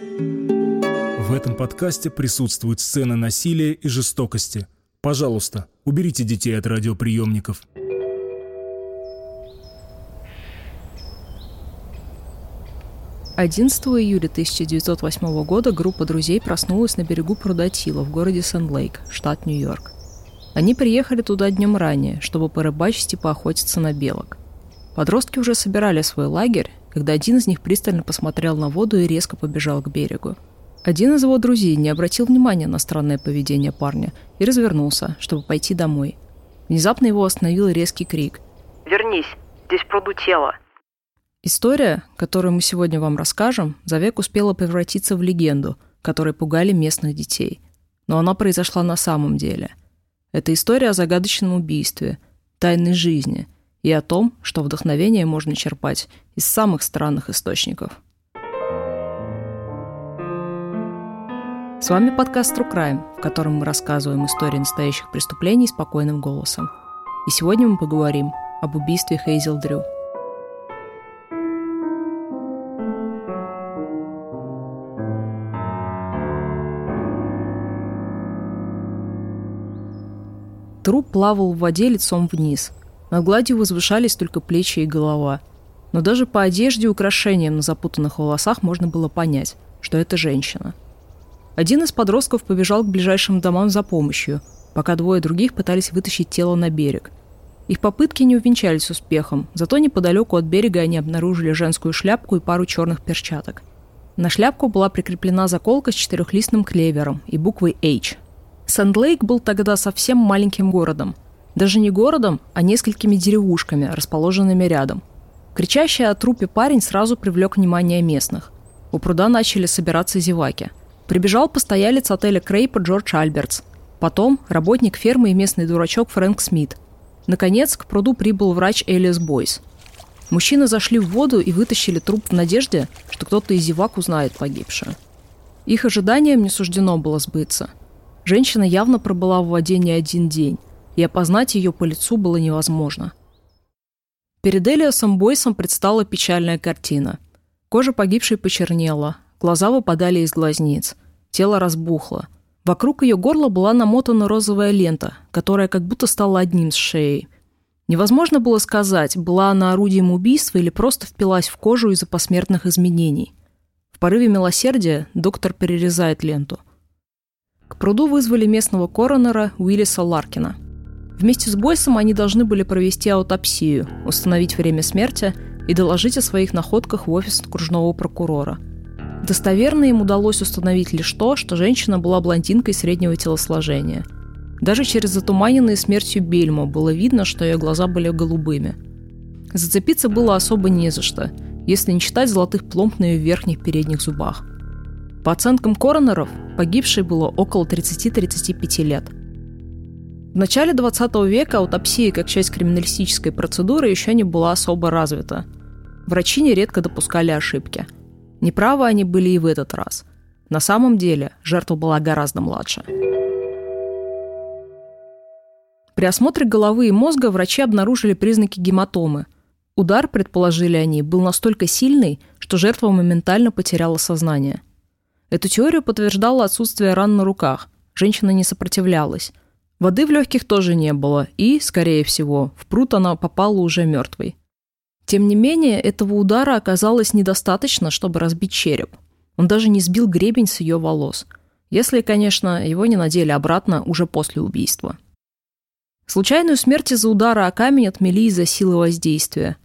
В этом подкасте присутствуют сцены насилия и жестокости. Пожалуйста, уберите детей от радиоприемников. Одиннадцатого июля 1908 года группа друзей проснулась на берегу пруда Тила в городе Сен-Лейк, штат Нью-Йорк. Они приехали туда днем ранее, чтобы порыбачить и поохотиться на белок. Подростки уже собирали свой лагерь, когда один из них пристально посмотрел на воду и резко побежал к берегу. Один из его друзей не обратил внимания на странное поведение парня и развернулся, чтобы пойти домой. Внезапно его остановил резкий крик. «Вернись, здесь пруду тело!» История, которую мы сегодня вам расскажем, за век успела превратиться в легенду, которой пугали местных детей. Но она произошла на самом деле. Это история о загадочном убийстве, тайной жизни и о том, что вдохновение можно черпать из самых странных источников – С вами подкаст True Crime, в котором мы рассказываем истории настоящих преступлений спокойным голосом. И сегодня мы поговорим об убийстве Хейзел Дрю. Труп плавал в воде лицом вниз. Над гладью возвышались только плечи и голова. Но даже по одежде и украшениям на запутанных волосах можно было понять, что это женщина – один из подростков побежал к ближайшим домам за помощью, пока двое других пытались вытащить тело на берег. Их попытки не увенчались успехом, зато неподалеку от берега они обнаружили женскую шляпку и пару черных перчаток. На шляпку была прикреплена заколка с четырехлистным клевером и буквой H. Санд-Лейк был тогда совсем маленьким городом. Даже не городом, а несколькими деревушками, расположенными рядом. Кричащий о трупе парень сразу привлек внимание местных. У пруда начали собираться зеваки – Прибежал постоялец отеля Крейпа Джордж Альбертс. Потом работник фермы и местный дурачок Фрэнк Смит. Наконец, к пруду прибыл врач Элис Бойс. Мужчины зашли в воду и вытащили труп в надежде, что кто-то из зевак узнает погибшую. Их ожиданиям не суждено было сбыться. Женщина явно пробыла в воде не один день, и опознать ее по лицу было невозможно. Перед Элиасом Бойсом предстала печальная картина. Кожа погибшей почернела, глаза выпадали из глазниц. Тело разбухло. Вокруг ее горла была намотана розовая лента, которая как будто стала одним с шеей. Невозможно было сказать, была она орудием убийства или просто впилась в кожу из-за посмертных изменений. В порыве милосердия доктор перерезает ленту. К пруду вызвали местного коронера Уиллиса Ларкина. Вместе с Бойсом они должны были провести аутопсию, установить время смерти и доложить о своих находках в офис окружного прокурора – Достоверно им удалось установить лишь то, что женщина была блондинкой среднего телосложения. Даже через затуманенные смертью бельма было видно, что ее глаза были голубыми. Зацепиться было особо не за что, если не считать золотых пломб на ее верхних передних зубах. По оценкам коронеров, погибшей было около 30-35 лет. В начале 20 века аутопсия как часть криминалистической процедуры еще не была особо развита. Врачи нередко допускали ошибки – Неправы они были и в этот раз. На самом деле жертва была гораздо младше. При осмотре головы и мозга врачи обнаружили признаки гематомы. Удар, предположили они, был настолько сильный, что жертва моментально потеряла сознание. Эту теорию подтверждало отсутствие ран на руках. Женщина не сопротивлялась. Воды в легких тоже не было, и, скорее всего, в пруд она попала уже мертвой. Тем не менее, этого удара оказалось недостаточно, чтобы разбить череп. Он даже не сбил гребень с ее волос. Если, конечно, его не надели обратно уже после убийства. Случайную смерть из-за удара о камень отмели из-за силы воздействия.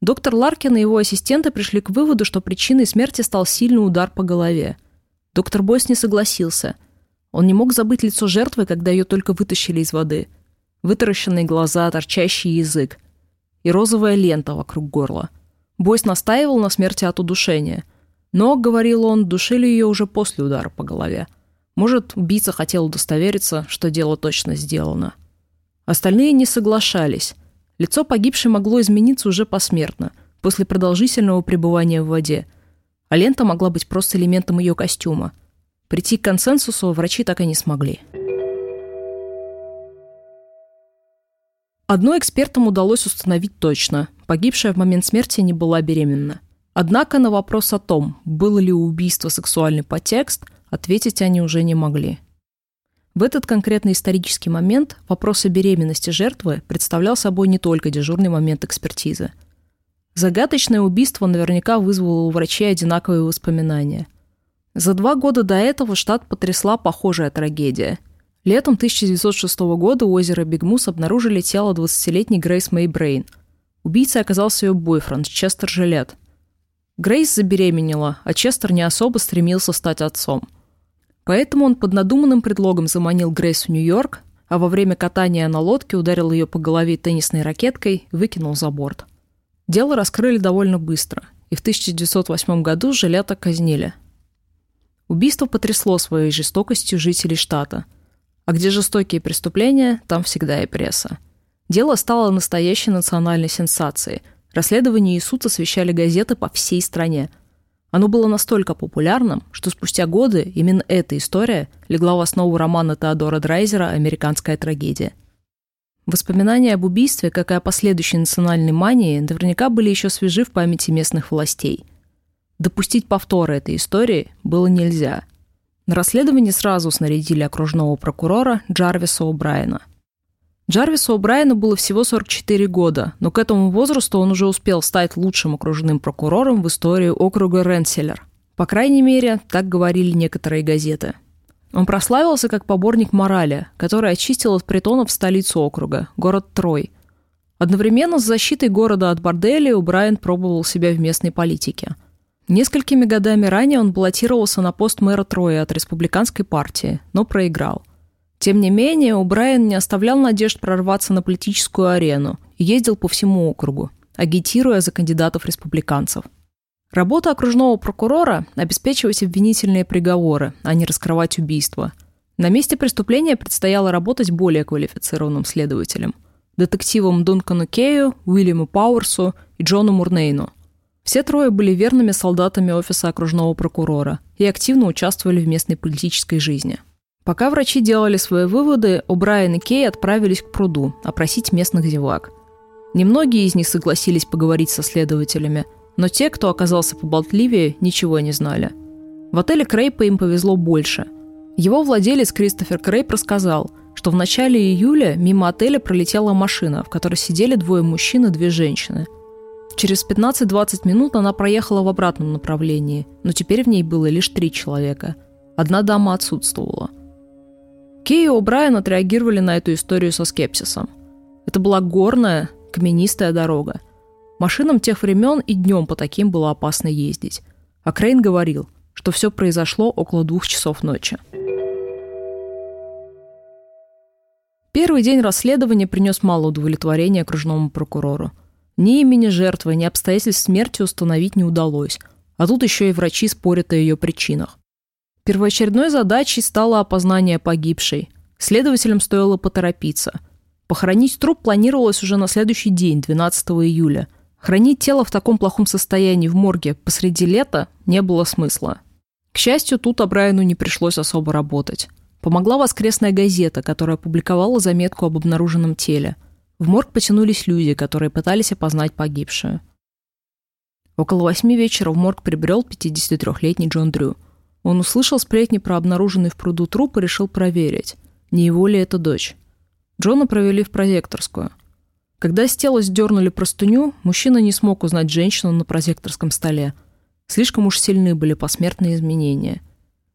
Доктор Ларкин и его ассистенты пришли к выводу, что причиной смерти стал сильный удар по голове. Доктор Бойс не согласился. Он не мог забыть лицо жертвы, когда ее только вытащили из воды. Вытаращенные глаза, торчащий язык – и розовая лента вокруг горла. Бойс настаивал на смерти от удушения. Но, говорил он, душили ее уже после удара по голове. Может, убийца хотел удостовериться, что дело точно сделано. Остальные не соглашались. Лицо погибшей могло измениться уже посмертно, после продолжительного пребывания в воде. А лента могла быть просто элементом ее костюма. Прийти к консенсусу врачи так и не смогли. Одно экспертам удалось установить точно. Погибшая в момент смерти не была беременна. Однако на вопрос о том, было ли у убийства сексуальный подтекст, ответить они уже не могли. В этот конкретный исторический момент вопрос о беременности жертвы представлял собой не только дежурный момент экспертизы. Загадочное убийство наверняка вызвало у врачей одинаковые воспоминания. За два года до этого штат потрясла похожая трагедия. Летом 1906 года у озера Бигмус обнаружили тело 20-летней Грейс Мэй Брейн. Убийцей оказался ее бойфренд Честер Жилет. Грейс забеременела, а Честер не особо стремился стать отцом – Поэтому он под надуманным предлогом заманил Грейс в Нью-Йорк, а во время катания на лодке ударил ее по голове теннисной ракеткой и выкинул за борт. Дело раскрыли довольно быстро, и в 1908 году Жилета казнили. Убийство потрясло своей жестокостью жителей штата. А где жестокие преступления, там всегда и пресса. Дело стало настоящей национальной сенсацией. Расследование и суд освещали газеты по всей стране – оно было настолько популярным, что спустя годы именно эта история легла в основу романа Теодора Драйзера «Американская трагедия». Воспоминания об убийстве, как и о последующей национальной мании, наверняка были еще свежи в памяти местных властей. Допустить повтора этой истории было нельзя. На расследование сразу снарядили окружного прокурора Джарвиса О'Брайена – Джарвису О'Брайену было всего 44 года, но к этому возрасту он уже успел стать лучшим окружным прокурором в истории округа Ренселер. По крайней мере, так говорили некоторые газеты. Он прославился как поборник морали, который очистил от притонов столицу округа, город Трой. Одновременно с защитой города от борделей Брайан пробовал себя в местной политике. Несколькими годами ранее он баллотировался на пост мэра Троя от республиканской партии, но проиграл. Тем не менее, О'Брайен не оставлял надежд прорваться на политическую арену и ездил по всему округу, агитируя за кандидатов-республиканцев. Работа окружного прокурора – обеспечивать обвинительные приговоры, а не раскрывать убийства. На месте преступления предстояло работать более квалифицированным следователем – детективам Дункану Кею, Уильяму Пауэрсу и Джону Мурнейну. Все трое были верными солдатами офиса окружного прокурора и активно участвовали в местной политической жизни – Пока врачи делали свои выводы, О'Брайен и Кей отправились к пруду опросить местных зевак. Немногие из них согласились поговорить со следователями, но те, кто оказался поболтливее, ничего не знали. В отеле Крейпа им повезло больше. Его владелец Кристофер Крейп рассказал, что в начале июля мимо отеля пролетела машина, в которой сидели двое мужчин и две женщины. Через 15-20 минут она проехала в обратном направлении, но теперь в ней было лишь три человека. Одна дама отсутствовала – Кей и О'Брайен отреагировали на эту историю со скепсисом. Это была горная, каменистая дорога. Машинам тех времен и днем по таким было опасно ездить. А Крейн говорил, что все произошло около двух часов ночи. Первый день расследования принес мало удовлетворения окружному прокурору. Ни имени жертвы, ни обстоятельств смерти установить не удалось, а тут еще и врачи спорят о ее причинах. Первоочередной задачей стало опознание погибшей. Следователям стоило поторопиться. Похоронить труп планировалось уже на следующий день, 12 июля. Хранить тело в таком плохом состоянии в морге посреди лета не было смысла. К счастью, тут Абрайану не пришлось особо работать. Помогла воскресная газета, которая опубликовала заметку об обнаруженном теле. В морг потянулись люди, которые пытались опознать погибшую. Около восьми вечера в морг прибрел 53-летний Джон Дрю – он услышал сплетни про обнаруженный в пруду труп и решил проверить, не его ли это дочь. Джона провели в прозекторскую. Когда с тела сдернули простыню, мужчина не смог узнать женщину на прозекторском столе. Слишком уж сильны были посмертные изменения.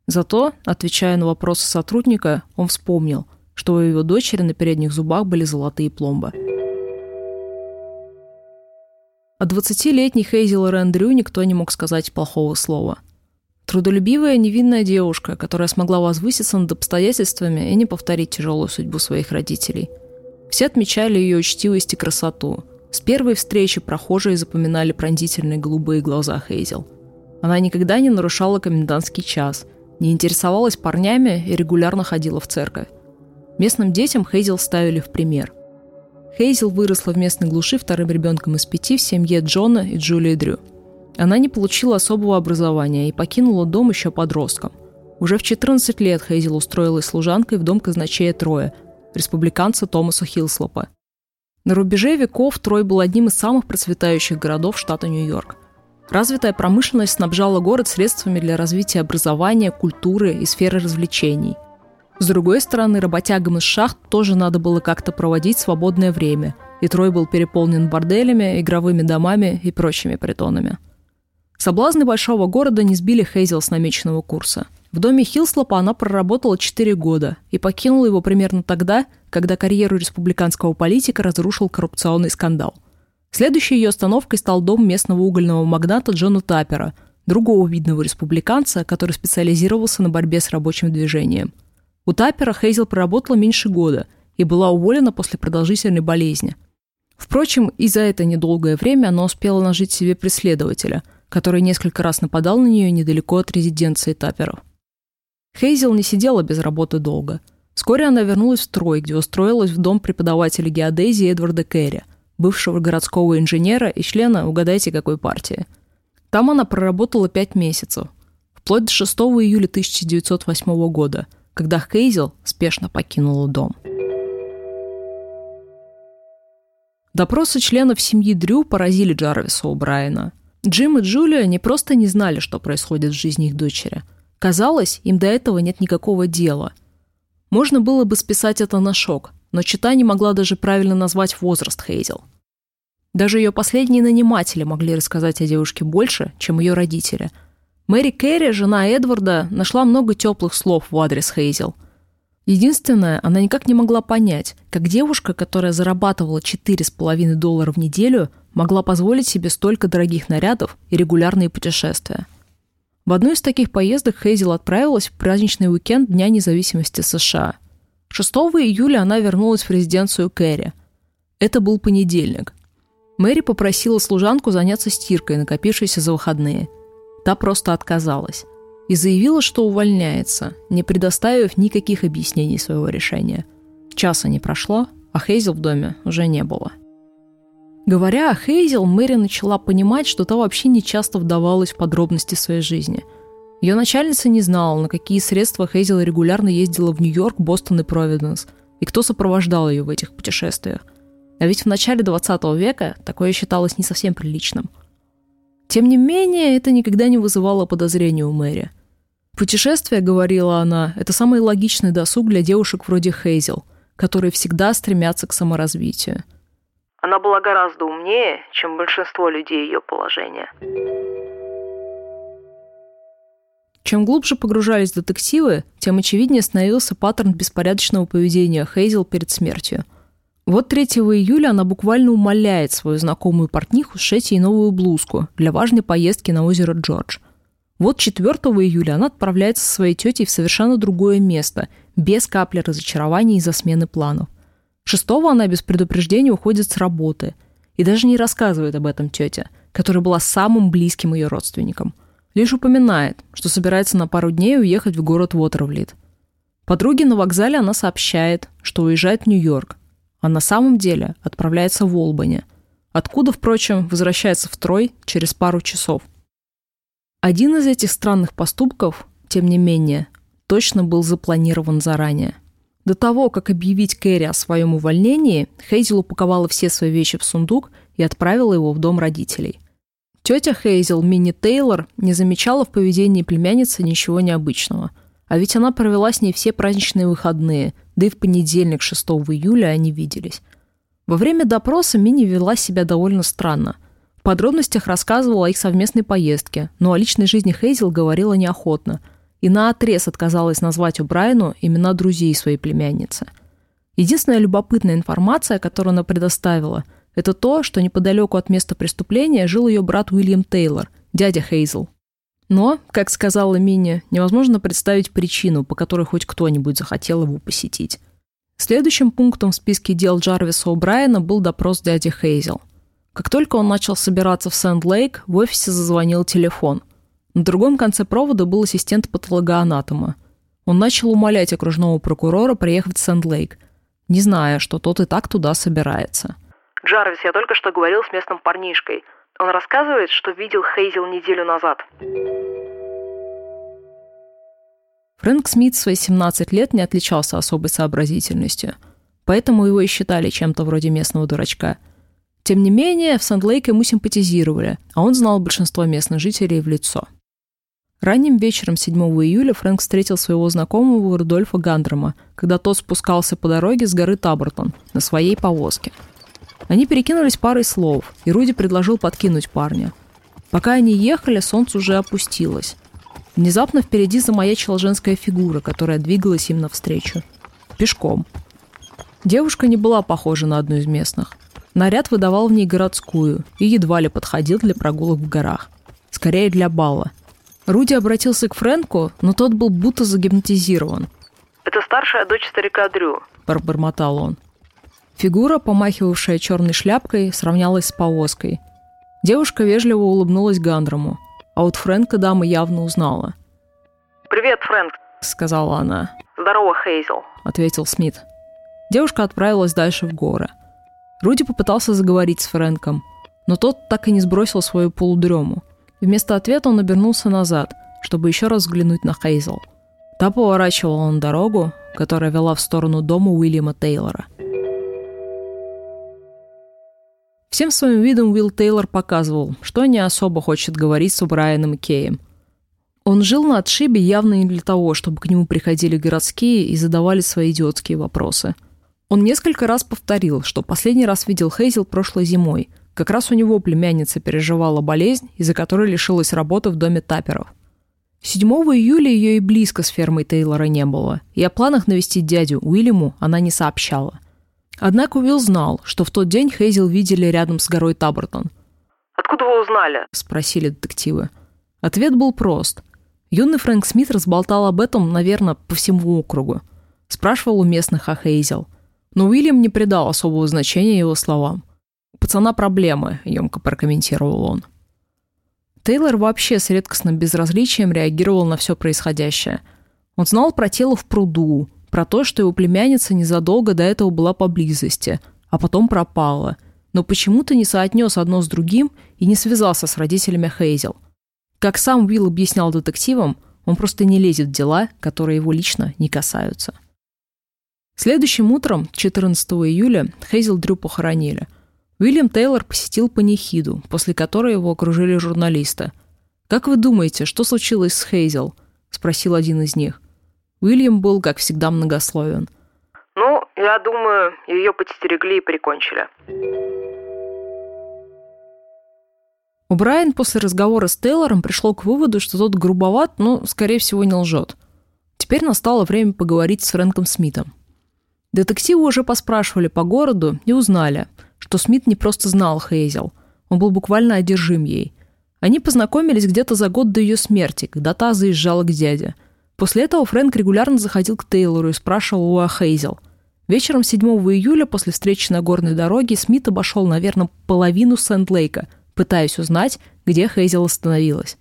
Зато, отвечая на вопросы сотрудника, он вспомнил, что у его дочери на передних зубах были золотые пломбы. О 20-летней Хейзел Рэндрю никто не мог сказать плохого слова – Трудолюбивая невинная девушка, которая смогла возвыситься над обстоятельствами и не повторить тяжелую судьбу своих родителей. Все отмечали ее учтивость и красоту. С первой встречи прохожие запоминали пронзительные голубые глаза Хейзел. Она никогда не нарушала комендантский час, не интересовалась парнями и регулярно ходила в церковь. Местным детям Хейзел ставили в пример. Хейзел выросла в местной глуши вторым ребенком из пяти в семье Джона и Джулии Дрю – она не получила особого образования и покинула дом еще подростком. Уже в 14 лет Хейзел устроилась служанкой в дом казначея Троя, республиканца Томаса Хилслопа. На рубеже веков Трой был одним из самых процветающих городов штата Нью-Йорк. Развитая промышленность снабжала город средствами для развития образования, культуры и сферы развлечений. С другой стороны, работягам из шахт тоже надо было как-то проводить свободное время, и Трой был переполнен борделями, игровыми домами и прочими притонами. Соблазны большого города не сбили Хейзел с намеченного курса. В доме Хилслопа она проработала 4 года и покинула его примерно тогда, когда карьеру республиканского политика разрушил коррупционный скандал. Следующей ее остановкой стал дом местного угольного магната Джона Таппера, другого видного республиканца, который специализировался на борьбе с рабочим движением. У Таппера Хейзел проработала меньше года и была уволена после продолжительной болезни. Впрочем, и за это недолгое время она успела нажить себе преследователя, который несколько раз нападал на нее недалеко от резиденции Тапперов. Хейзел не сидела без работы долго. Вскоре она вернулась в строй, где устроилась в дом преподавателя геодезии Эдварда Керри – бывшего городского инженера и члена угадайте какой партии. Там она проработала пять месяцев, вплоть до 6 июля 1908 года, когда Хейзел спешно покинула дом. Допросы членов семьи Дрю поразили Джарвиса О'Брайена. Джим и Джулия не просто не знали, что происходит в жизни их дочери. Казалось, им до этого нет никакого дела. Можно было бы списать это на шок, но чита не могла даже правильно назвать возраст Хейзел. Даже ее последние наниматели могли рассказать о девушке больше, чем ее родители. Мэри Керри, жена Эдварда, нашла много теплых слов в адрес Хейзел. Единственное, она никак не могла понять, как девушка, которая зарабатывала 4,5 доллара в неделю, могла позволить себе столько дорогих нарядов и регулярные путешествия. В одну из таких поездок Хейзел отправилась в праздничный уикенд Дня независимости США – 6 июля она вернулась в резиденцию Кэрри. Это был понедельник. Мэри попросила служанку заняться стиркой, накопившейся за выходные. Та просто отказалась и заявила, что увольняется, не предоставив никаких объяснений своего решения. Часа не прошло, а Хейзел в доме уже не было. Говоря о Хейзел, Мэри начала понимать, что та вообще не часто вдавалась в подробности своей жизни – ее начальница не знала, на какие средства Хейзел регулярно ездила в Нью-Йорк, Бостон и Провиденс, и кто сопровождал ее в этих путешествиях. А ведь в начале 20 века такое считалось не совсем приличным. Тем не менее, это никогда не вызывало подозрения у Мэри. Путешествие, говорила она, это самый логичный досуг для девушек вроде Хейзел, которые всегда стремятся к саморазвитию. Она была гораздо умнее, чем большинство людей ее положения. Чем глубже погружались детективы, тем очевиднее становился паттерн беспорядочного поведения Хейзел перед смертью. Вот 3 июля она буквально умоляет свою знакомую портниху сшить ей новую блузку для важной поездки на озеро Джордж. Вот 4 июля она отправляется со своей тетей в совершенно другое место, без капли разочарования из-за смены планов. 6 она без предупреждения уходит с работы и даже не рассказывает об этом тете, которая была самым близким ее родственником – Лишь упоминает, что собирается на пару дней уехать в город Уотервлит. Подруге на вокзале она сообщает, что уезжает в Нью-Йорк, а на самом деле отправляется в Олбани, откуда, впрочем, возвращается в Трой через пару часов. Один из этих странных поступков, тем не менее, точно был запланирован заранее. До того, как объявить Кэрри о своем увольнении, Хейзел упаковала все свои вещи в сундук и отправила его в дом родителей. Тетя Хейзел, Минни Тейлор, не замечала в поведении племянницы ничего необычного. А ведь она провела с ней все праздничные выходные, да и в понедельник, 6 июля, они виделись. Во время допроса Минни вела себя довольно странно. В подробностях рассказывала о их совместной поездке, но о личной жизни Хейзел говорила неохотно и наотрез отказалась назвать у Брайану имена друзей своей племянницы. Единственная любопытная информация, которую она предоставила – это то, что неподалеку от места преступления жил ее брат Уильям Тейлор, дядя Хейзл. Но, как сказала Минни, невозможно представить причину, по которой хоть кто-нибудь захотел его посетить. Следующим пунктом в списке дел Джарвиса О'Брайена был допрос дяди Хейзел. Как только он начал собираться в Сэнд-Лейк, в офисе зазвонил телефон. На другом конце провода был ассистент патологоанатома. Он начал умолять окружного прокурора приехать в Сэнд-Лейк, не зная, что тот и так туда собирается – Джарвис, я только что говорил с местным парнишкой. Он рассказывает, что видел Хейзел неделю назад. Фрэнк Смит в свои 17 лет не отличался особой сообразительностью, поэтому его и считали чем-то вроде местного дурачка. Тем не менее, в Санд-Лейк ему симпатизировали, а он знал большинство местных жителей в лицо. Ранним вечером 7 июля Фрэнк встретил своего знакомого Рудольфа Гандрома, когда тот спускался по дороге с горы Табортон на своей повозке. Они перекинулись парой слов, и Руди предложил подкинуть парня. Пока они ехали, солнце уже опустилось. Внезапно впереди замаячила женская фигура, которая двигалась им навстречу. Пешком. Девушка не была похожа на одну из местных. Наряд выдавал в ней городскую и едва ли подходил для прогулок в горах. Скорее для бала. Руди обратился к Фрэнку, но тот был будто загипнотизирован. «Это старшая дочь старика Дрю», – пробормотал он. Фигура, помахивавшая черной шляпкой, сравнялась с повозкой. Девушка вежливо улыбнулась Гандрому, а вот Фрэнка дама явно узнала. «Привет, Фрэнк», — сказала она. «Здорово, Хейзел», — ответил Смит. Девушка отправилась дальше в горы. Руди попытался заговорить с Фрэнком, но тот так и не сбросил свою полудрему. Вместо ответа он обернулся назад, чтобы еще раз взглянуть на Хейзел. Та поворачивала на дорогу, которая вела в сторону дома Уильяма Тейлора. Всем своим видом Уилл Тейлор показывал, что не особо хочет говорить с Брайаном Кеем. Он жил на отшибе явно не для того, чтобы к нему приходили городские и задавали свои идиотские вопросы – он несколько раз повторил, что последний раз видел Хейзел прошлой зимой. Как раз у него племянница переживала болезнь, из-за которой лишилась работы в доме Таперов. 7 июля ее и близко с фермой Тейлора не было, и о планах навестить дядю Уильяму она не сообщала. Однако Уилл знал, что в тот день Хейзел видели рядом с горой Табортон. «Откуда вы узнали?» – спросили детективы. Ответ был прост. Юный Фрэнк Смит разболтал об этом, наверное, по всему округу. Спрашивал у местных о Хейзел. Но Уильям не придал особого значения его словам. «У пацана проблемы», — емко прокомментировал он. Тейлор вообще с редкостным безразличием реагировал на все происходящее. Он знал про тело в пруду, про то, что его племянница незадолго до этого была поблизости, а потом пропала, но почему-то не соотнес одно с другим и не связался с родителями Хейзел. Как сам Уилл объяснял детективам, он просто не лезет в дела, которые его лично не касаются. Следующим утром, 14 июля, Хейзел Дрю похоронили. Уильям Тейлор посетил панихиду, после которой его окружили журналисты. «Как вы думаете, что случилось с Хейзел?» – спросил один из них. Уильям был, как всегда, многословен. «Ну, я думаю, ее подстерегли и прикончили». У Брайан после разговора с Тейлором пришло к выводу, что тот грубоват, но, скорее всего, не лжет. Теперь настало время поговорить с Фрэнком Смитом. Детективы уже поспрашивали по городу и узнали, что Смит не просто знал Хейзел, он был буквально одержим ей. Они познакомились где-то за год до ее смерти, когда та заезжала к дяде. После этого Фрэнк регулярно заходил к Тейлору и спрашивал у Хейзел. Вечером 7 июля после встречи на горной дороге Смит обошел, наверное, половину Сент-Лейка, пытаясь узнать, где Хейзел остановилась.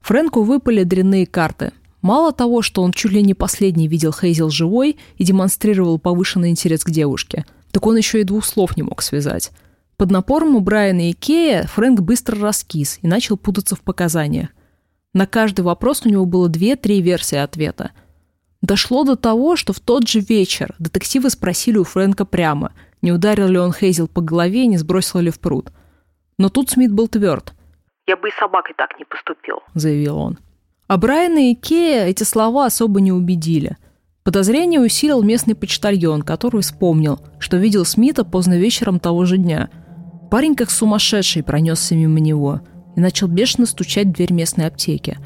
Фрэнку выпали дрянные карты – Мало того, что он чуть ли не последний видел Хейзел живой и демонстрировал повышенный интерес к девушке, так он еще и двух слов не мог связать. Под напором у Брайана и Кея Фрэнк быстро раскис и начал путаться в показаниях. На каждый вопрос у него было две-три версии ответа. Дошло до того, что в тот же вечер детективы спросили у Фрэнка прямо, не ударил ли он Хейзел по голове и не сбросил ли в пруд. Но тут Смит был тверд. «Я бы и собакой так не поступил», — заявил он. А Брайана и Кея эти слова особо не убедили. Подозрение усилил местный почтальон, который вспомнил, что видел Смита поздно вечером того же дня. Парень как сумасшедший пронесся мимо него и начал бешено стучать в дверь местной аптеки.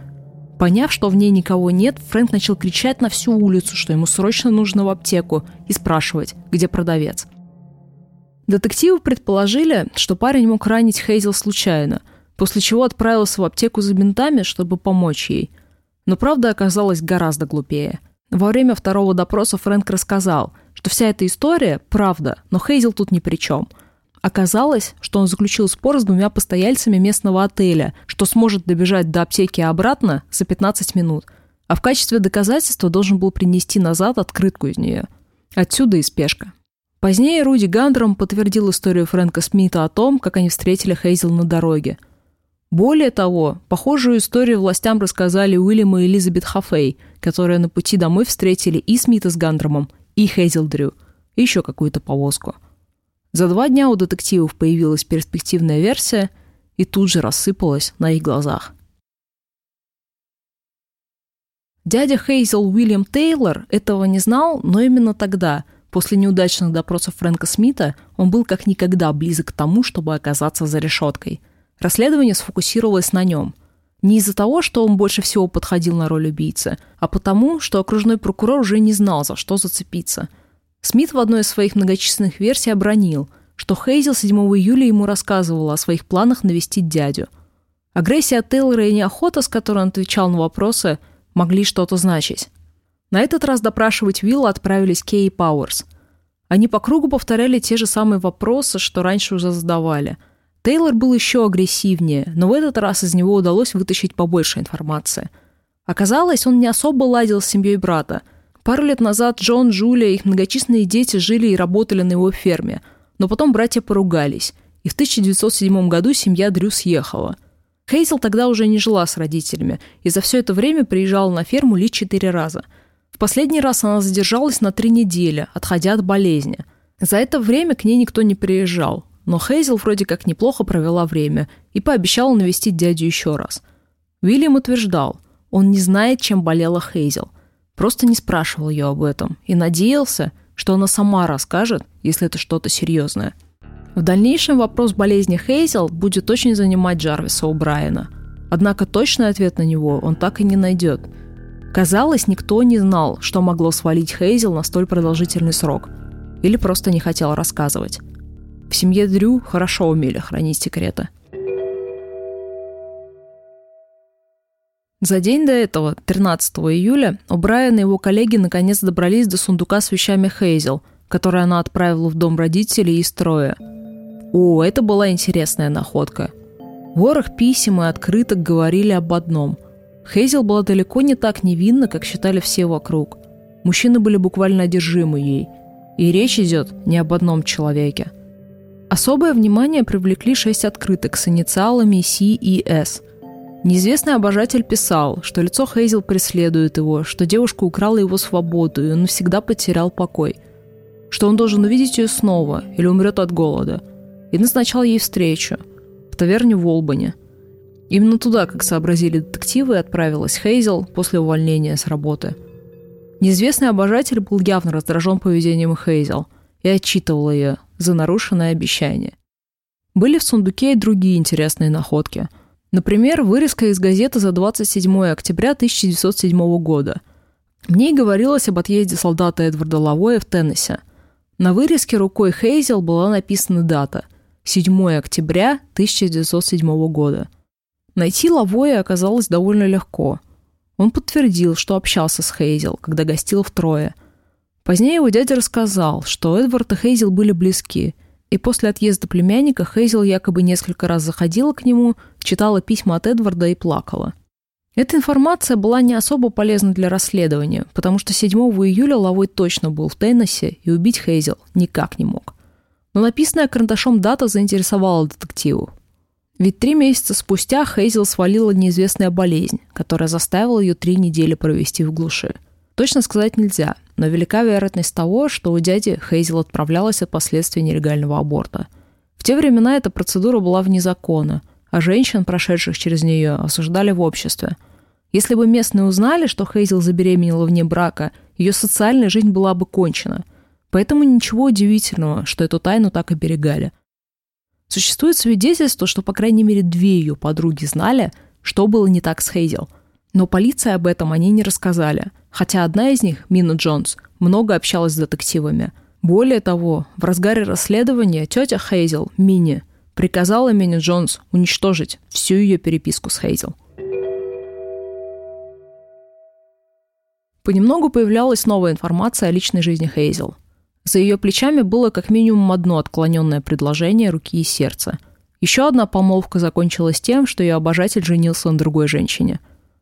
Поняв, что в ней никого нет, Фрэнк начал кричать на всю улицу, что ему срочно нужно в аптеку, и спрашивать, где продавец. Детективы предположили, что парень мог ранить Хейзел случайно – после чего отправился в аптеку за бинтами, чтобы помочь ей. Но правда оказалась гораздо глупее. Во время второго допроса Фрэнк рассказал, что вся эта история – правда, но Хейзел тут ни при чем. Оказалось, что он заключил спор с двумя постояльцами местного отеля, что сможет добежать до аптеки обратно за 15 минут, а в качестве доказательства должен был принести назад открытку из нее. Отсюда и спешка. Позднее Руди Гандером подтвердил историю Фрэнка Смита о том, как они встретили Хейзел на дороге – более того, похожую историю властям рассказали Уильям и Элизабет Хафей, которые на пути домой встретили и Смита с Гандромом, и Хейзел Дрю, и еще какую-то повозку. За два дня у детективов появилась перспективная версия и тут же рассыпалась на их глазах. Дядя Хейзел Уильям Тейлор этого не знал, но именно тогда, после неудачных допросов Фрэнка Смита, он был как никогда близок к тому, чтобы оказаться за решеткой. Расследование сфокусировалось на нем. Не из-за того, что он больше всего подходил на роль убийцы, а потому, что окружной прокурор уже не знал, за что зацепиться. Смит в одной из своих многочисленных версий обронил, что Хейзел 7 июля ему рассказывала о своих планах навестить дядю. Агрессия Тейлора и неохота, с которой он отвечал на вопросы – могли что-то значить. На этот раз допрашивать Вилла отправились Кей и Пауэрс. Они по кругу повторяли те же самые вопросы, что раньше уже задавали. Тейлор был еще агрессивнее, но в этот раз из него удалось вытащить побольше информации. Оказалось, он не особо ладил с семьей брата. Пару лет назад Джон, Джулия и их многочисленные дети жили и работали на его ферме, но потом братья поругались, и в 1907 году семья Дрю съехала – Хейзел тогда уже не жила с родителями, и за все это время приезжала на ферму лишь четыре раза. В последний раз она задержалась на три недели, отходя от болезни. За это время к ней никто не приезжал, но Хейзел вроде как неплохо провела время и пообещала навестить дядю еще раз. Уильям утверждал, он не знает, чем болела Хейзел, просто не спрашивал ее об этом и надеялся, что она сама расскажет, если это что-то серьезное – в дальнейшем вопрос болезни Хейзел будет очень занимать Джарвиса у Брайана. Однако точный ответ на него он так и не найдет. Казалось, никто не знал, что могло свалить Хейзел на столь продолжительный срок. Или просто не хотел рассказывать. В семье Дрю хорошо умели хранить секреты. За день до этого, 13 июля, у Брайана и его коллеги наконец добрались до сундука с вещами Хейзел, который она отправила в дом родителей из Троя – о, это была интересная находка. Ворох писем и открыток говорили об одном. Хейзел была далеко не так невинна, как считали все вокруг. Мужчины были буквально одержимы ей. И речь идет не об одном человеке. Особое внимание привлекли шесть открыток с инициалами C и S. Неизвестный обожатель писал, что лицо Хейзел преследует его, что девушка украла его свободу, и он навсегда потерял покой. Что он должен увидеть ее снова или умрет от голода – и назначал ей встречу в таверне в Олбане. Именно туда, как сообразили детективы, отправилась Хейзел после увольнения с работы. Неизвестный обожатель был явно раздражен поведением Хейзел и отчитывал ее за нарушенное обещание. Были в сундуке и другие интересные находки. Например, вырезка из газеты за 27 октября 1907 года. В ней говорилось об отъезде солдата Эдварда Лавоя в Теннессе. На вырезке рукой Хейзел была написана дата – 7 октября 1907 года. Найти Лавоя оказалось довольно легко. Он подтвердил, что общался с Хейзел, когда гостил в Трое. Позднее его дядя рассказал, что Эдвард и Хейзел были близки, и после отъезда племянника Хейзел якобы несколько раз заходила к нему, читала письма от Эдварда и плакала. Эта информация была не особо полезна для расследования, потому что 7 июля Лавой точно был в Теннессе и убить Хейзел никак не мог. Но написанная карандашом дата заинтересовала детективу. Ведь три месяца спустя Хейзел свалила неизвестная болезнь, которая заставила ее три недели провести в глуши. Точно сказать нельзя, но велика вероятность того, что у дяди Хейзел отправлялась от последствий нелегального аборта. В те времена эта процедура была вне закона, а женщин, прошедших через нее, осуждали в обществе. Если бы местные узнали, что Хейзел забеременела вне брака, ее социальная жизнь была бы кончена – Поэтому ничего удивительного, что эту тайну так оберегали. Существует свидетельство, что по крайней мере две ее подруги знали, что было не так с Хейзел. Но полиции об этом они не рассказали, хотя одна из них, Мина Джонс, много общалась с детективами. Более того, в разгаре расследования тетя Хейзел, Мини, приказала Мини Джонс уничтожить всю ее переписку с Хейзел. Понемногу появлялась новая информация о личной жизни Хейзел – за ее плечами было как минимум одно отклоненное предложение руки и сердца. Еще одна помолвка закончилась тем, что ее обожатель женился на другой женщине.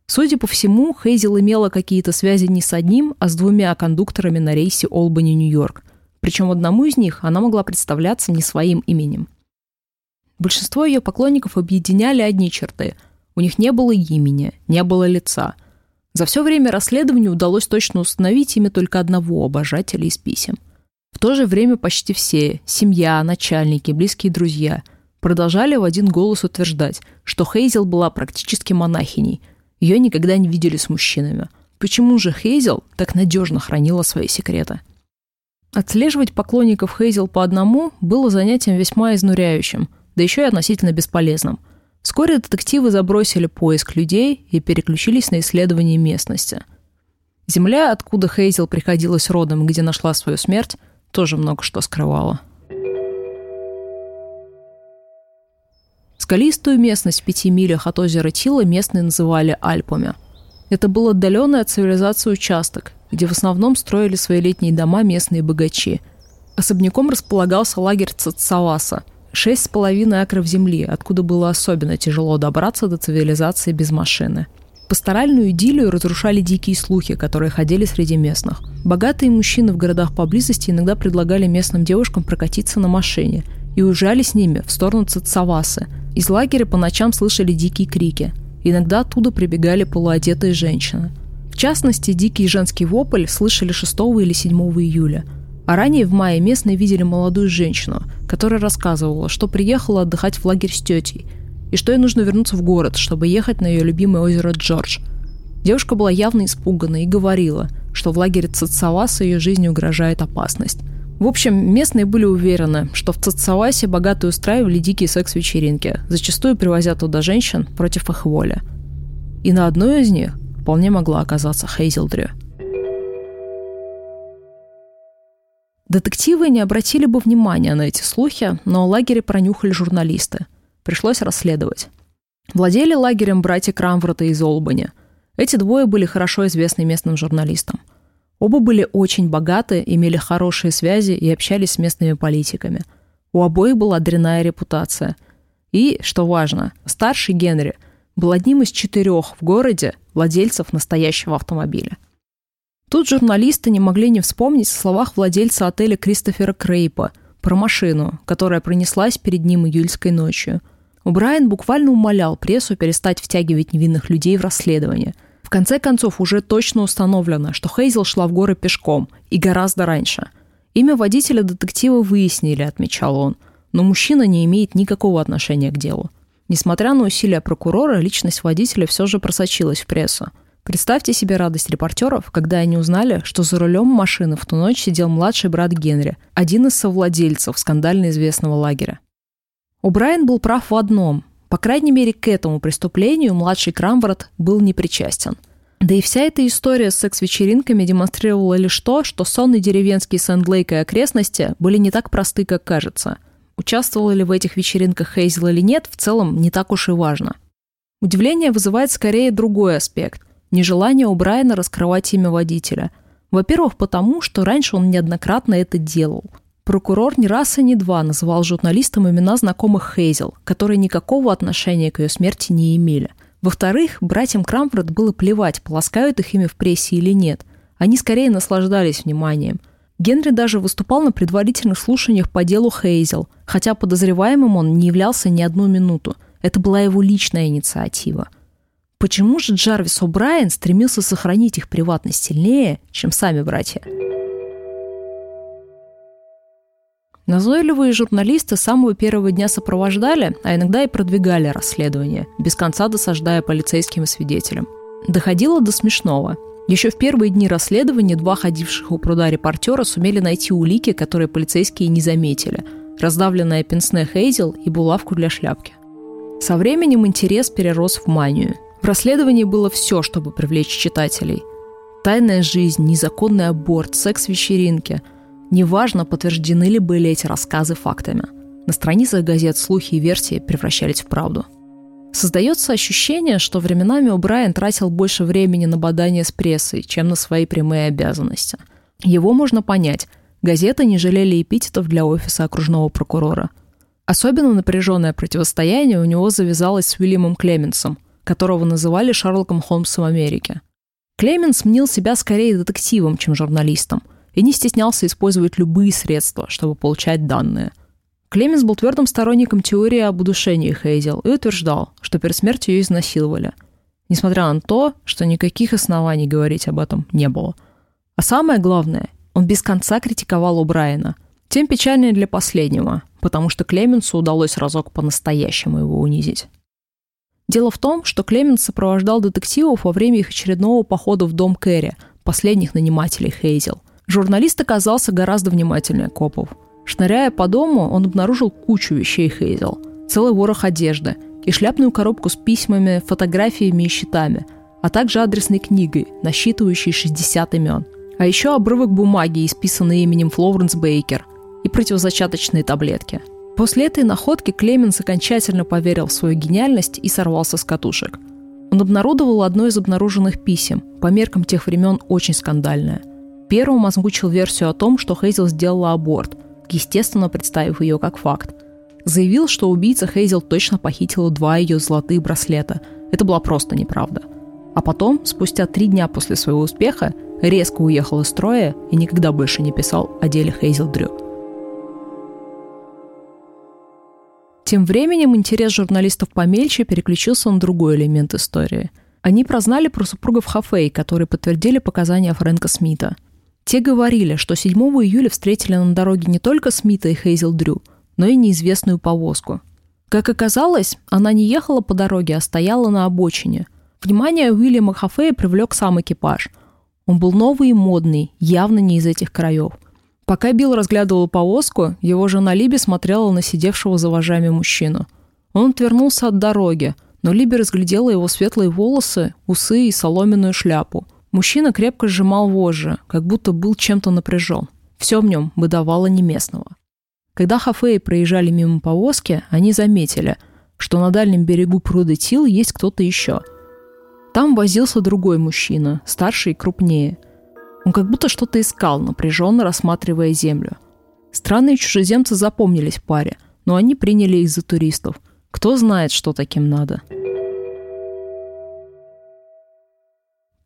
Судя по всему, Хейзел имела какие-то связи не с одним, а с двумя кондукторами на рейсе Олбани-Нью-Йорк. Причем одному из них она могла представляться не своим именем. Большинство ее поклонников объединяли одни черты. У них не было имени, не было лица. За все время расследования удалось точно установить имя только одного обожателя из писем. В то же время почти все – семья, начальники, близкие друзья – продолжали в один голос утверждать, что Хейзел была практически монахиней. Ее никогда не видели с мужчинами. Почему же Хейзел так надежно хранила свои секреты? Отслеживать поклонников Хейзел по одному было занятием весьма изнуряющим, да еще и относительно бесполезным. Вскоре детективы забросили поиск людей и переключились на исследование местности. Земля, откуда Хейзел приходилась родом, где нашла свою смерть, тоже много что скрывала. Скалистую местность в пяти милях от озера Тила местные называли Альпами. Это был отдаленный от цивилизации участок, где в основном строили свои летние дома местные богачи. Особняком располагался лагерь Цацаваса – шесть с половиной акров земли, откуда было особенно тяжело добраться до цивилизации без машины. Пасторальную идиллию разрушали дикие слухи, которые ходили среди местных. Богатые мужчины в городах поблизости иногда предлагали местным девушкам прокатиться на машине и уезжали с ними в сторону Цацавасы – из лагеря по ночам слышали дикие крики. Иногда оттуда прибегали полуодетые женщины. В частности, дикий женский вопль слышали 6 или 7 июля. А ранее в мае местные видели молодую женщину, которая рассказывала, что приехала отдыхать в лагерь с тетей, и что ей нужно вернуться в город, чтобы ехать на ее любимое озеро Джордж. Девушка была явно испугана и говорила, что в лагере Цацаваса ее жизни угрожает опасность. В общем, местные были уверены, что в Цацавасе богатые устраивали дикие секс-вечеринки, зачастую привозя туда женщин против их воли. И на одной из них вполне могла оказаться Хейзелдрю. Детективы не обратили бы внимания на эти слухи, но о лагере пронюхали журналисты. Пришлось расследовать. Владели лагерем братья Крамврота из Олбани. Эти двое были хорошо известны местным журналистам – Оба были очень богаты, имели хорошие связи и общались с местными политиками. У обоих была дрянная репутация. И, что важно, старший Генри был одним из четырех в городе владельцев настоящего автомобиля. Тут журналисты не могли не вспомнить о словах владельца отеля Кристофера Крейпа про машину, которая пронеслась перед ним июльской ночью. Брайан буквально умолял прессу перестать втягивать невинных людей в расследование – в конце концов, уже точно установлено, что Хейзел шла в горы пешком и гораздо раньше. Имя водителя детектива выяснили, отмечал он, но мужчина не имеет никакого отношения к делу. Несмотря на усилия прокурора, личность водителя все же просочилась в прессу. Представьте себе радость репортеров, когда они узнали, что за рулем машины в ту ночь сидел младший брат Генри, один из совладельцев скандально известного лагеря. О'Брайен был прав в одном. По крайней мере, к этому преступлению младший Крамворот был не причастен. Да и вся эта история с секс-вечеринками демонстрировала лишь то, что сонный деревенский Сэндлейк и окрестности были не так просты, как кажется. Участвовала ли в этих вечеринках Хейзел или нет, в целом не так уж и важно. Удивление вызывает скорее другой аспект – нежелание у Брайана раскрывать имя водителя. Во-первых, потому, что раньше он неоднократно это делал – Прокурор ни раз и не два называл журналистам имена знакомых Хейзел, которые никакого отношения к ее смерти не имели. Во-вторых, братьям Крамфорд было плевать, полоскают их имя в прессе или нет. Они скорее наслаждались вниманием. Генри даже выступал на предварительных слушаниях по делу Хейзел, хотя подозреваемым он не являлся ни одну минуту. Это была его личная инициатива. Почему же Джарвис О'Брайен стремился сохранить их приватность сильнее, чем сами братья? Назойливые журналисты с самого первого дня сопровождали, а иногда и продвигали расследование, без конца досаждая полицейским и свидетелям. Доходило до смешного. Еще в первые дни расследования два ходивших у пруда репортера сумели найти улики, которые полицейские не заметили. Раздавленная пенсне Хейзел и булавку для шляпки. Со временем интерес перерос в манию. В расследовании было все, чтобы привлечь читателей. Тайная жизнь, незаконный аборт, секс-вечеринки – Неважно, подтверждены ли были эти рассказы фактами. На страницах газет слухи и версии превращались в правду. Создается ощущение, что временами О'Брайен тратил больше времени на бадание с прессой, чем на свои прямые обязанности. Его можно понять. Газеты не жалели эпитетов для офиса окружного прокурора. Особенно напряженное противостояние у него завязалось с Уильямом Клеменсом, которого называли Шерлоком Холмсом Америки. Клеменс мнил себя скорее детективом, чем журналистом – и не стеснялся использовать любые средства, чтобы получать данные. Клеменс был твердым сторонником теории об удушении Хейзел и утверждал, что перед смертью ее изнасиловали, несмотря на то, что никаких оснований говорить об этом не было. А самое главное, Он без конца критиковал Брайана. Тем печальнее для последнего, потому что Клеменсу удалось разок по-настоящему его унизить. Дело в том, что Клеменс сопровождал детективов во время их очередного похода в дом Кэрри, последних нанимателей Хейзел. Журналист оказался гораздо внимательнее копов. Шныряя по дому, он обнаружил кучу вещей Хейзел. Целый ворох одежды и шляпную коробку с письмами, фотографиями и счетами, а также адресной книгой, насчитывающей 60 имен. А еще обрывок бумаги, исписанный именем Флоренс Бейкер, и противозачаточные таблетки. После этой находки Клеменс окончательно поверил в свою гениальность и сорвался с катушек. Он обнародовал одно из обнаруженных писем, по меркам тех времен очень скандальное. Первым озвучил версию о том, что Хейзел сделала аборт, естественно представив ее как факт. Заявил, что убийца Хейзел точно похитила два ее золотые браслета. Это была просто неправда. А потом, спустя три дня после своего успеха, резко уехал из строя и никогда больше не писал о деле Хейзел Дрю. Тем временем интерес журналистов помельче переключился на другой элемент истории. Они прознали про супругов Хафей, которые подтвердили показания Фрэнка Смита. Те говорили, что 7 июля встретили на дороге не только Смита и Хейзел Дрю, но и неизвестную повозку. Как оказалось, она не ехала по дороге, а стояла на обочине. Внимание Уильяма Хафея привлек сам экипаж. Он был новый и модный, явно не из этих краев – Пока Билл разглядывал повозку, его жена Либи смотрела на сидевшего за вожами мужчину. Он отвернулся от дороги, но Либи разглядела его светлые волосы, усы и соломенную шляпу. Мужчина крепко сжимал вожжи, как будто был чем-то напряжен. Все в нем выдавало неместного. Когда Хафеи проезжали мимо повозки, они заметили, что на дальнем берегу пруда Тил есть кто-то еще. Там возился другой мужчина, старше и крупнее – он как будто что-то искал, напряженно рассматривая землю. Странные чужеземцы запомнились паре, но они приняли их за туристов. Кто знает, что таким надо.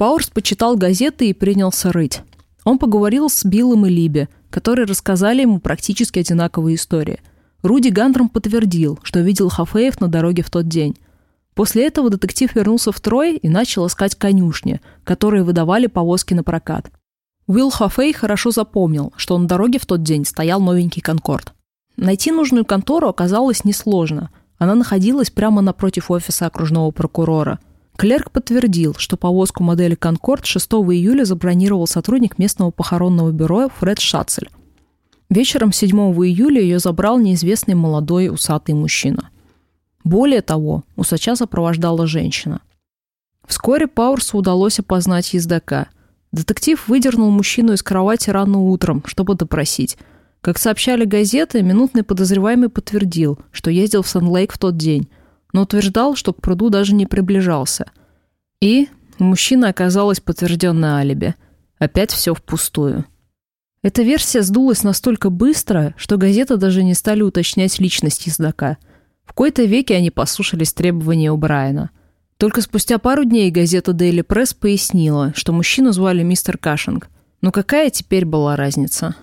Пауэрс почитал газеты и принялся рыть. Он поговорил с Биллом и Либи, которые рассказали ему практически одинаковые истории. Руди Гандром подтвердил, что видел Хафеев на дороге в тот день. После этого детектив вернулся в Трой и начал искать конюшни, которые выдавали повозки на прокат. Уилл Хафей хорошо запомнил, что на дороге в тот день стоял новенький «Конкорд». Найти нужную контору оказалось несложно. Она находилась прямо напротив офиса окружного прокурора. Клерк подтвердил, что повозку модели «Конкорд» 6 июля забронировал сотрудник местного похоронного бюро Фред Шацель. Вечером 7 июля ее забрал неизвестный молодой усатый мужчина. Более того, усача сопровождала женщина. Вскоре Пауэрсу удалось опознать ездока – Детектив выдернул мужчину из кровати рано утром, чтобы допросить. Как сообщали газеты, минутный подозреваемый подтвердил, что ездил в Сан-Лейк в тот день, но утверждал, что к пруду даже не приближался. И у мужчины оказалось подтвержденное алиби. Опять все впустую. Эта версия сдулась настолько быстро, что газеты даже не стали уточнять личность ездока. В кои-то веке они послушались требования у Брайана – только спустя пару дней газета Daily Press пояснила, что мужчину звали мистер Кашинг. Но какая теперь была разница?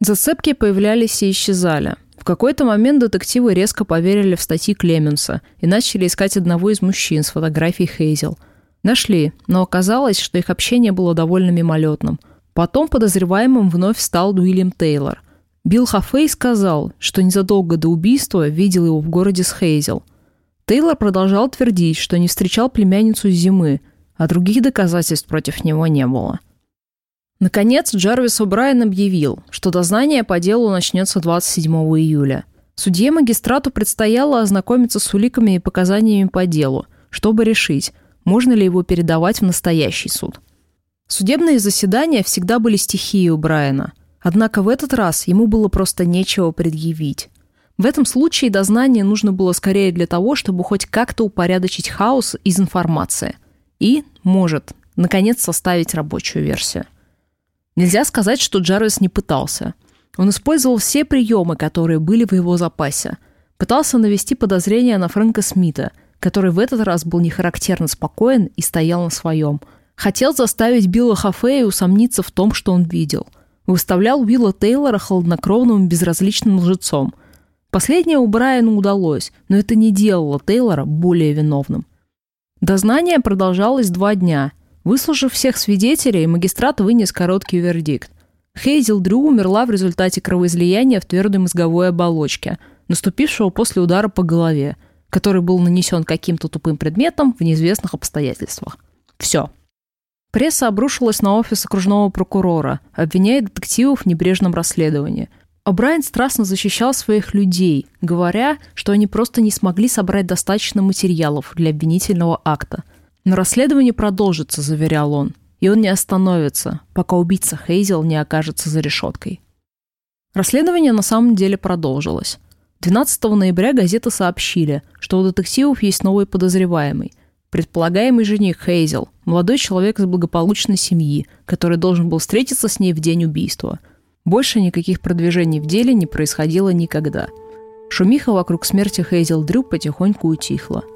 Зацепки появлялись и исчезали. В какой-то момент детективы резко поверили в статьи Клеменса и начали искать одного из мужчин с фотографией Хейзел. Нашли, но оказалось, что их общение было довольно мимолетным. Потом подозреваемым вновь стал Уильям Тейлор. Билл Хафей сказал, что незадолго до убийства видел его в городе с Хейзел. Тейлор продолжал твердить, что не встречал племянницу зимы, а других доказательств против него не было. Наконец, Джарвис О'Брайен объявил, что дознание по делу начнется 27 июля. Судье-магистрату предстояло ознакомиться с уликами и показаниями по делу, чтобы решить, можно ли его передавать в настоящий суд. Судебные заседания всегда были стихией у Брайана – Однако в этот раз ему было просто нечего предъявить. В этом случае дознание нужно было скорее для того, чтобы хоть как-то упорядочить хаос из информации. И, может, наконец составить рабочую версию. Нельзя сказать, что Джарвис не пытался. Он использовал все приемы, которые были в его запасе. Пытался навести подозрения на Фрэнка Смита, который в этот раз был нехарактерно спокоен и стоял на своем. Хотел заставить Билла Хафея усомниться в том, что он видел – выставлял Уилла Тейлора холоднокровным безразличным лжецом. Последнее у Брайана удалось, но это не делало Тейлора более виновным. Дознание продолжалось два дня. Выслушав всех свидетелей, магистрат вынес короткий вердикт. Хейзел Дрю умерла в результате кровоизлияния в твердой мозговой оболочке, наступившего после удара по голове, который был нанесен каким-то тупым предметом в неизвестных обстоятельствах. Все. Пресса обрушилась на офис окружного прокурора, обвиняя детективов в небрежном расследовании. Брайан страстно защищал своих людей, говоря, что они просто не смогли собрать достаточно материалов для обвинительного акта – но расследование продолжится, заверял он, и он не остановится, пока убийца Хейзел не окажется за решеткой. Расследование на самом деле продолжилось. 12 ноября газеты сообщили, что у детективов есть новый подозреваемый. Предполагаемый жених Хейзел, молодой человек из благополучной семьи, который должен был встретиться с ней в день убийства. Больше никаких продвижений в деле не происходило никогда. Шумиха вокруг смерти Хейзел Дрю потихоньку утихла –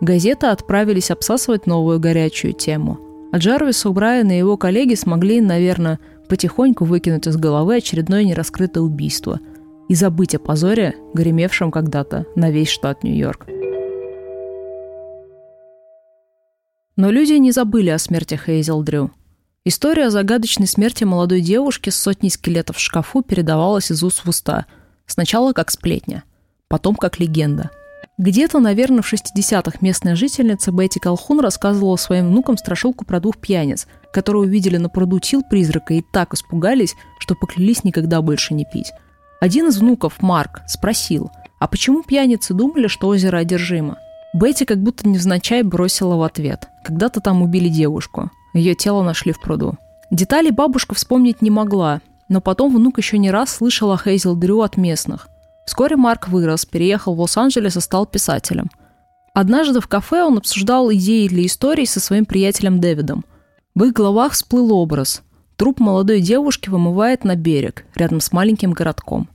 Газеты отправились обсасывать новую горячую тему. А Джарвис, Брайана и его коллеги смогли, наверное, потихоньку выкинуть из головы очередное нераскрытое убийство и забыть о позоре, гремевшем когда-то на весь штат Нью-Йорк. Но люди не забыли о смерти Хейзел Дрю. История о загадочной смерти молодой девушки с сотней скелетов в шкафу передавалась из уст в уста. Сначала как сплетня, потом как легенда – где-то, наверное, в 60-х местная жительница Бетти Колхун рассказывала своим внукам страшилку про двух пьяниц, которые увидели на пруду тил призрака и так испугались, что поклялись никогда больше не пить. Один из внуков, Марк, спросил, а почему пьяницы думали, что озеро одержимо? Бетти как будто невзначай бросила в ответ. Когда-то там убили девушку. Ее тело нашли в пруду. Детали бабушка вспомнить не могла, но потом внук еще не раз слышал о Хейзел Дрю от местных. Вскоре Марк вырос, переехал в Лос-Анджелес и стал писателем. Однажды в кафе он обсуждал идеи для истории со своим приятелем Дэвидом. В их головах всплыл образ. Труп молодой девушки вымывает на берег, рядом с маленьким городком.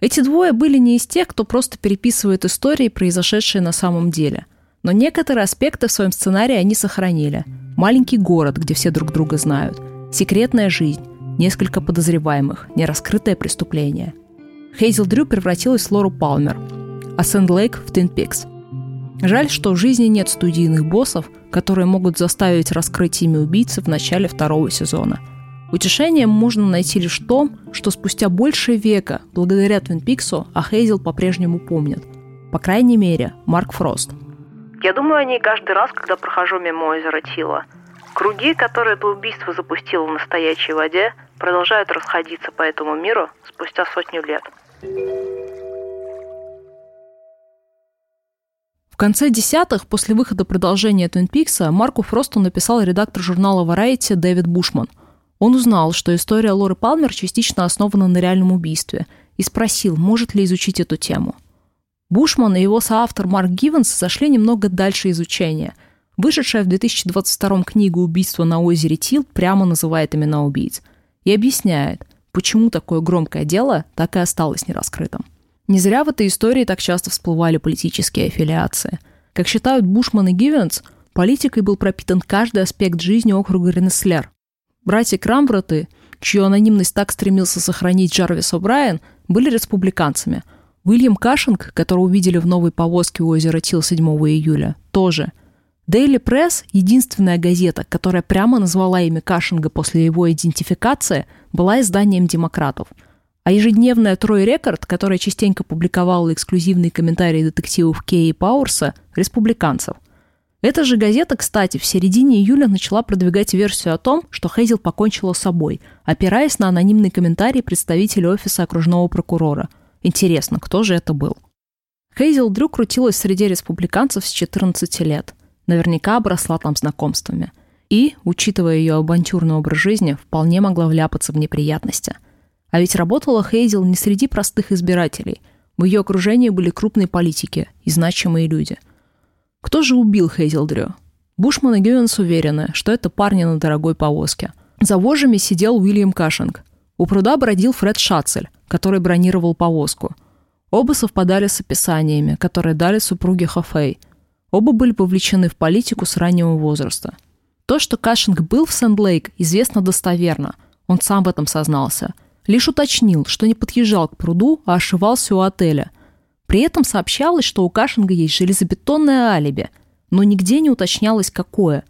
Эти двое были не из тех, кто просто переписывает истории, произошедшие на самом деле. Но некоторые аспекты в своем сценарии они сохранили. Маленький город, где все друг друга знают. Секретная жизнь. Несколько подозреваемых. Нераскрытое преступление – Хейзел Дрю превратилась в Лору Палмер, а Сэнд Лейк в Твин Пикс. Жаль, что в жизни нет студийных боссов, которые могут заставить раскрыть имя убийцы в начале второго сезона. Утешение можно найти лишь в том, что спустя больше века, благодаря Твин Пиксу, о Хейзел по-прежнему помнят. По крайней мере, Марк Фрост. Я думаю о ней каждый раз, когда прохожу мимо озера Тила. Круги, которые это убийство запустило в настоящей воде, продолжают расходиться по этому миру спустя сотню лет – в конце десятых, после выхода продолжения Твин Пикса, Марку Фросту написал редактор журнала Variety Дэвид Бушман. Он узнал, что история Лоры Палмер частично основана на реальном убийстве, и спросил, может ли изучить эту тему. Бушман и его соавтор Марк Гивенс зашли немного дальше изучения. Вышедшая в 2022 книга «Убийство на озере Тил» прямо называет имена убийц и объясняет – почему такое громкое дело так и осталось нераскрытым. Не зря в этой истории так часто всплывали политические аффилиации. Как считают Бушман и Гивенс, политикой был пропитан каждый аспект жизни округа Ренеслер. Братья Крамброты, чью анонимность так стремился сохранить Джарвис О'Брайен, были республиканцами. Уильям Кашинг, которого увидели в новой повозке у озера Тил 7 июля, тоже – Daily Press, единственная газета, которая прямо назвала имя Кашинга после его идентификации, была изданием демократов. А ежедневная Трой Рекорд, которая частенько публиковала эксклюзивные комментарии детективов Кей и Пауэрса, республиканцев. Эта же газета, кстати, в середине июля начала продвигать версию о том, что Хейзел покончила с собой, опираясь на анонимный комментарий представителя офиса окружного прокурора. Интересно, кто же это был? Хейзел Дрю крутилась среди республиканцев с 14 лет – наверняка обросла там знакомствами. И, учитывая ее авантюрный образ жизни, вполне могла вляпаться в неприятности. А ведь работала Хейзел не среди простых избирателей. В ее окружении были крупные политики и значимые люди. Кто же убил Хейзел Дрю? Бушман и Гювенс уверены, что это парни на дорогой повозке. За вожжами сидел Уильям Кашинг. У пруда бродил Фред Шацель, который бронировал повозку. Оба совпадали с описаниями, которые дали супруги Хофей – Оба были повлечены в политику с раннего возраста. То, что Кашинг был в Сент-Лейк, известно достоверно. Он сам в этом сознался. Лишь уточнил, что не подъезжал к пруду, а ошивался у отеля. При этом сообщалось, что у Кашинга есть железобетонное алиби, но нигде не уточнялось, какое.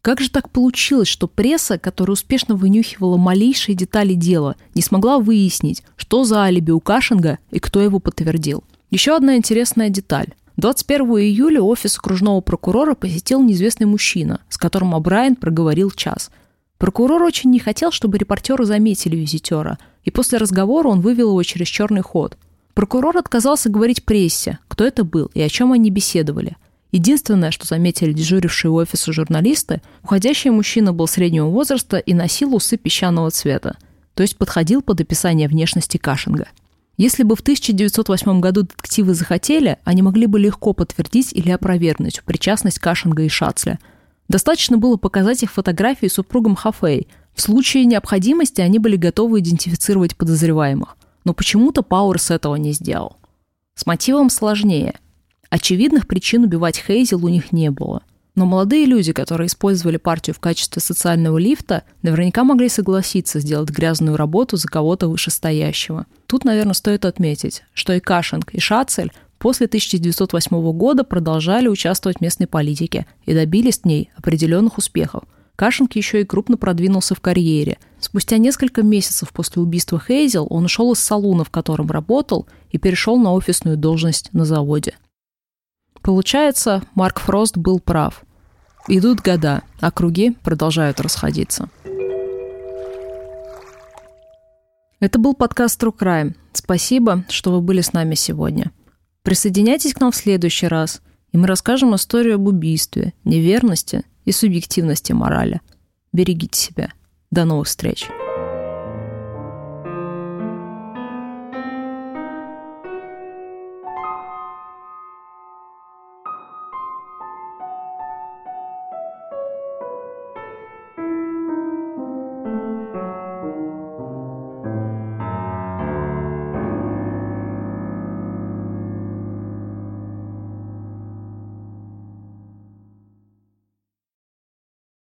Как же так получилось, что пресса, которая успешно вынюхивала малейшие детали дела, не смогла выяснить, что за алиби у Кашинга и кто его подтвердил? Еще одна интересная деталь. 21 июля офис окружного прокурора посетил неизвестный мужчина, с которым О'Брайен проговорил час. Прокурор очень не хотел, чтобы репортеры заметили визитера, и после разговора он вывел его через черный ход. Прокурор отказался говорить прессе, кто это был и о чем они беседовали – Единственное, что заметили дежурившие у офиса журналисты, уходящий мужчина был среднего возраста и носил усы песчаного цвета, то есть подходил под описание внешности Кашинга. Если бы в 1908 году детективы захотели, они могли бы легко подтвердить или опровергнуть причастность Кашинга и Шацля. Достаточно было показать их фотографии супругам Хафей. В случае необходимости они были готовы идентифицировать подозреваемых. Но почему-то Пауэрс этого не сделал. С мотивом сложнее – Очевидных причин убивать Хейзел у них не было. Но молодые люди, которые использовали партию в качестве социального лифта, наверняка могли согласиться сделать грязную работу за кого-то вышестоящего. Тут, наверное, стоит отметить, что и Кашинг, и Шацель после 1908 года продолжали участвовать в местной политике и добились в ней определенных успехов. Кашинг еще и крупно продвинулся в карьере. Спустя несколько месяцев после убийства Хейзел он ушел из салуна, в котором работал, и перешел на офисную должность на заводе. Получается, Марк Фрост был прав. Идут года, а круги продолжают расходиться. Это был подкаст True Crime. Спасибо, что вы были с нами сегодня. Присоединяйтесь к нам в следующий раз, и мы расскажем историю об убийстве, неверности и субъективности морали. Берегите себя. До новых встреч.